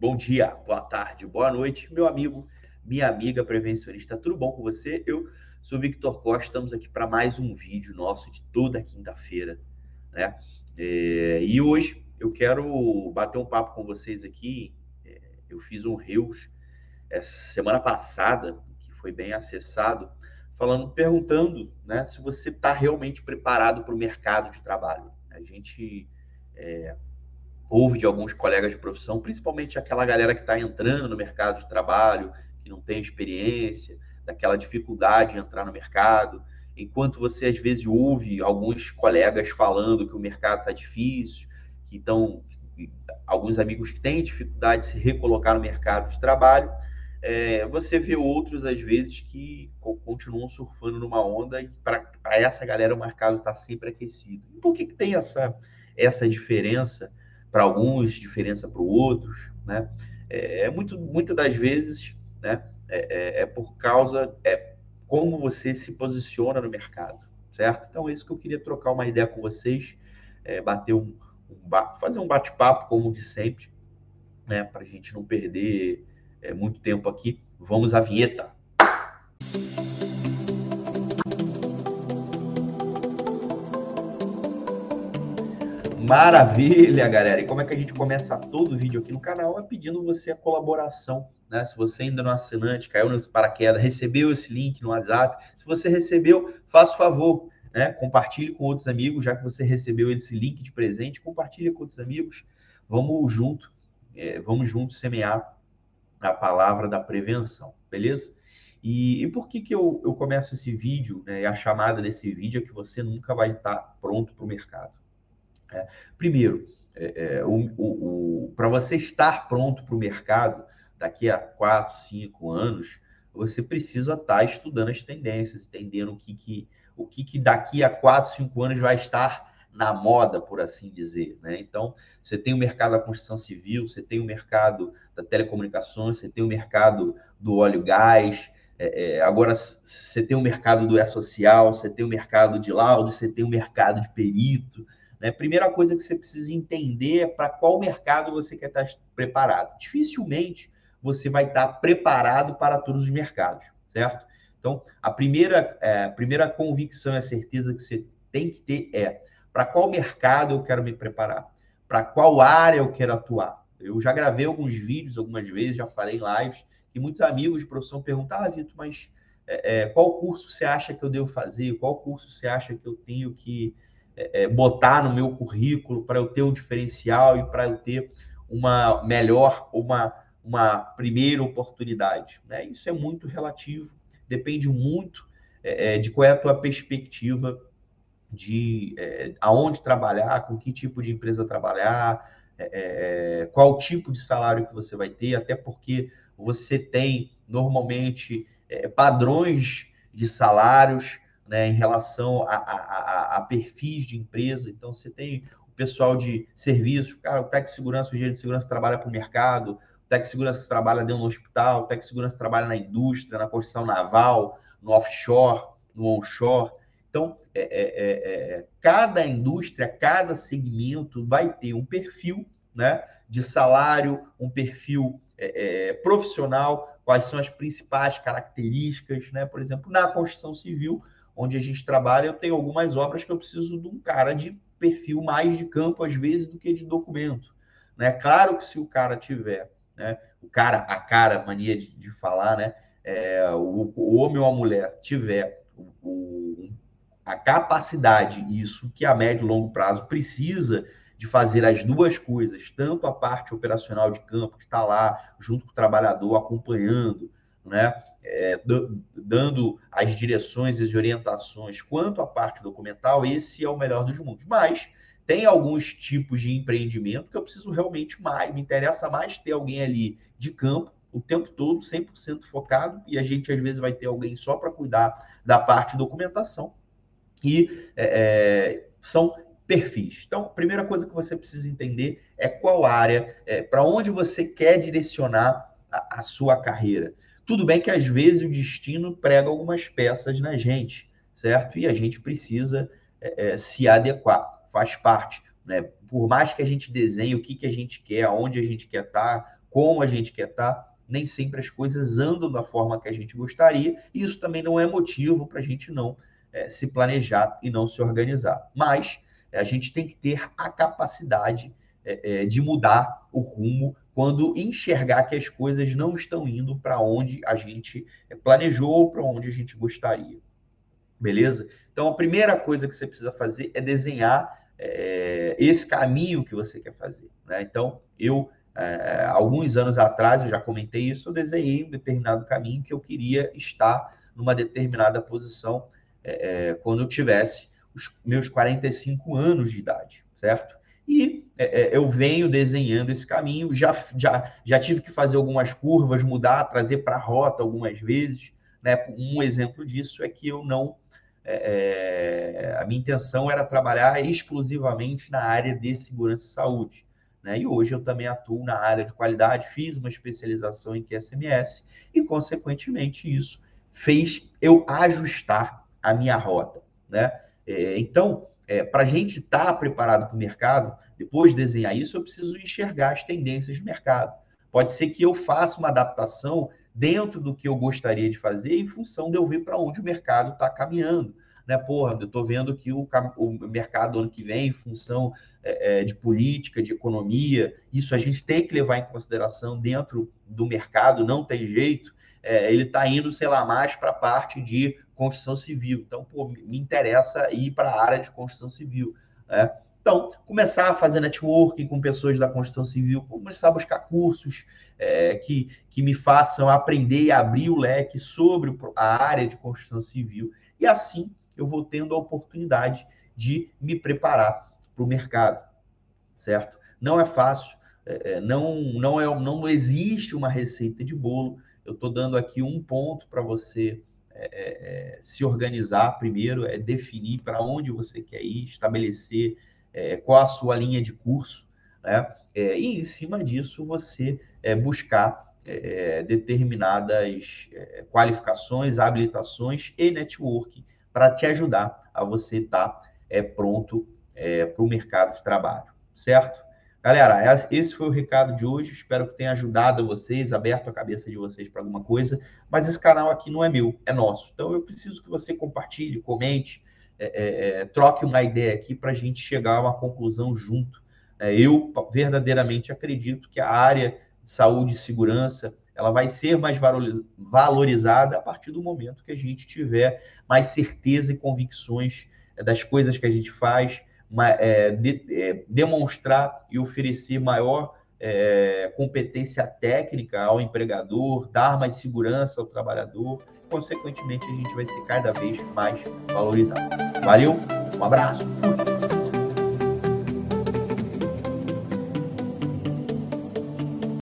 bom dia, boa tarde, boa noite, meu amigo, minha amiga prevencionista. Tudo bom com você? Eu sou Victor Costa, estamos aqui para mais um vídeo nosso de toda quinta-feira, né? É, e hoje eu quero bater um papo com vocês aqui. É, eu fiz um Reels é, semana passada, que foi bem acessado, falando, perguntando, né, se você está realmente preparado para o mercado de trabalho. A gente é, ouve de alguns colegas de profissão, principalmente aquela galera que está entrando no mercado de trabalho, que não tem experiência, daquela dificuldade de entrar no mercado, enquanto você às vezes ouve alguns colegas falando que o mercado está difícil, que estão alguns amigos que têm dificuldade de se recolocar no mercado de trabalho, é, você vê outros às vezes que continuam surfando numa onda e para essa galera o mercado está sempre aquecido. Por que, que tem essa essa diferença? Para alguns, diferença para outros, né? É, é, muito, muitas das vezes, né? É, é, é, por causa é como você se posiciona no mercado, certo? Então é isso que eu queria trocar uma ideia com vocês, é, bater um, um fazer um bate-papo como de sempre, né? Para a gente não perder é, muito tempo aqui. Vamos à vinheta. Maravilha, galera! E como é que a gente começa todo o vídeo aqui no canal? É pedindo você a colaboração, né? Se você ainda não é assinante, caiu nos paraquedas, recebeu esse link no WhatsApp, se você recebeu, faça o favor, né? Compartilhe com outros amigos, já que você recebeu esse link de presente, compartilhe com outros amigos. Vamos junto, é, vamos juntos semear a palavra da prevenção, beleza? E, e por que, que eu, eu começo esse vídeo, né? E a chamada desse vídeo é que você nunca vai estar pronto para o mercado. É, primeiro, é, é, para você estar pronto para o mercado daqui a 4, 5 anos, você precisa estar tá estudando as tendências, entendendo o que, que, o que, que daqui a 4, 5 anos vai estar na moda, por assim dizer. Né? Então, você tem o mercado da construção civil, você tem o mercado da telecomunicações, você tem o mercado do óleo gás, é, é, agora você tem o mercado do E-Social, você tem o mercado de laudo, você tem o mercado de perito, né? Primeira coisa que você precisa entender é para qual mercado você quer estar preparado. Dificilmente você vai estar preparado para todos os mercados, certo? Então, a primeira, é, primeira convicção e certeza que você tem que ter é para qual mercado eu quero me preparar, para qual área eu quero atuar. Eu já gravei alguns vídeos algumas vezes, já falei em lives, que muitos amigos de profissão perguntaram, ah, Vitor, mas é, é, qual curso você acha que eu devo fazer? Qual curso você acha que eu tenho que é, é, botar no meu currículo para eu ter um diferencial e para eu ter uma melhor, uma, uma primeira oportunidade. Né? Isso é muito relativo, depende muito é, é, de qual é a tua perspectiva de é, aonde trabalhar, com que tipo de empresa trabalhar, é, é qual tipo de salário que você vai ter, até porque você tem normalmente padrões de salários né, em relação a, a, a, perfis de empresa. Então, você tem o pessoal de serviço, cara, o técnico de segurança, o engenheiro de segurança trabalha para o mercado, o técnico de segurança trabalha dentro do hospital, o técnico de segurança trabalha na indústria, na construção naval, no offshore, no onshore. Então, é, é, é, é cada indústria, cada segmento vai ter um perfil né, de salário, um perfil é, é, profissional, quais são as principais características, né? Por exemplo, na construção civil, onde a gente trabalha, eu tenho algumas obras que eu preciso de um cara de perfil mais de campo, às vezes, do que de documento. Né? Claro que se o cara tiver, né? o cara, a cara, mania de, de falar, né? É, o, o, homem ou a mulher tiver o, a capacidade, isso que a médio e longo prazo precisa de fazer as duas coisas, tanto a parte operacional de campo, que está lá junto com o trabalhador, acompanhando, né? é, dando as direções e as orientações quanto à parte documental, esse é o melhor dos mundos. Mas tem alguns tipos de empreendimento que eu preciso realmente mais, me interessa mais ter alguém ali de campo o tempo todo, 100% focado, e a gente às vezes vai ter alguém só para cuidar da parte de documentação. E é, é, são perfis. Então, a primeira coisa que você precisa entender é qual área, é, para onde você quer direcionar a, a sua carreira. Tudo bem que às vezes o destino prega algumas peças na gente, certo? E a gente precisa é, é, se adequar, faz parte. Né? Por mais que a gente desenhe o que, que a gente quer, aonde a gente quer estar, como a gente quer estar, nem sempre as coisas andam da forma que a gente gostaria, e isso também não é motivo para a gente não é, se planejar e não se organizar. Mas é, a gente tem que ter a capacidade é, é de mudar o rumo quando enxergar que as coisas não estão indo para onde a gente planejou ou para onde a gente gostaria. Beleza? Então, a primeira coisa que você precisa fazer é desenhar é, esse caminho que você quer fazer. Né? Então, eu é, alguns anos atrás, eu já comentei isso, eu desenhei um determinado caminho que eu queria estar numa determinada posição é quando eu tivesse os meus 45 anos de idade, certo? E é, é, eu venho desenhando esse caminho, já, já, já tive que fazer algumas curvas, mudar, trazer para a rota algumas vezes. Né? Um exemplo disso é que eu não. É, a minha intenção era trabalhar exclusivamente na área de segurança e saúde. Né? E hoje eu também atuo na área de qualidade, fiz uma especialização em QSMS e, consequentemente, isso fez eu ajustar a minha rota. Né? É, então, é, para a gente estar tá preparado para o mercado, depois de desenhar isso, eu preciso enxergar as tendências do mercado. Pode ser que eu faça uma adaptação dentro do que eu gostaria de fazer em função de eu ver para onde o mercado está caminhando né? Porra, eu estou vendo que o, o mercado ano que vem, em função é, é, de política, de economia, isso a gente tem que levar em consideração dentro do mercado, não tem jeito. É, ele está indo, sei lá, mais para a parte de construção civil. Então, pô, me interessa ir para a área de construção civil. Né? Então, começar a fazer networking com pessoas da construção civil, começar a buscar cursos é, que, que me façam aprender e abrir o leque sobre a área de construção civil. E assim eu vou tendo a oportunidade de me preparar para o mercado, certo? Não é fácil, é, é, não, não, é, não existe uma receita de bolo. Eu estou dando aqui um ponto para você é, é, é, se organizar primeiro, é definir para onde você quer ir, estabelecer é, qual a sua linha de curso, né? e em cima disso você buscar determinadas qualificações, habilitações e networking para te ajudar a você estar tá, pronto para o mercado de trabalho, certo? Galera, esse foi o recado de hoje. Espero que tenha ajudado vocês, aberto a cabeça de vocês para alguma coisa. Mas esse canal aqui não é meu, é nosso. Então eu preciso que você compartilhe, comente, é, é, é troque uma ideia aqui para a gente chegar a uma conclusão junto. É, eu verdadeiramente acredito que a área de saúde e segurança ela vai ser mais valorizada a partir do momento que a gente tiver mais certeza e convicções eh, das coisas que a gente faz, é, de, é, demonstrar e oferecer maior é, competência técnica ao empregador, dar mais segurança ao trabalhador, consequentemente a gente vai ser cada vez mais valorizado. Valeu, um abraço.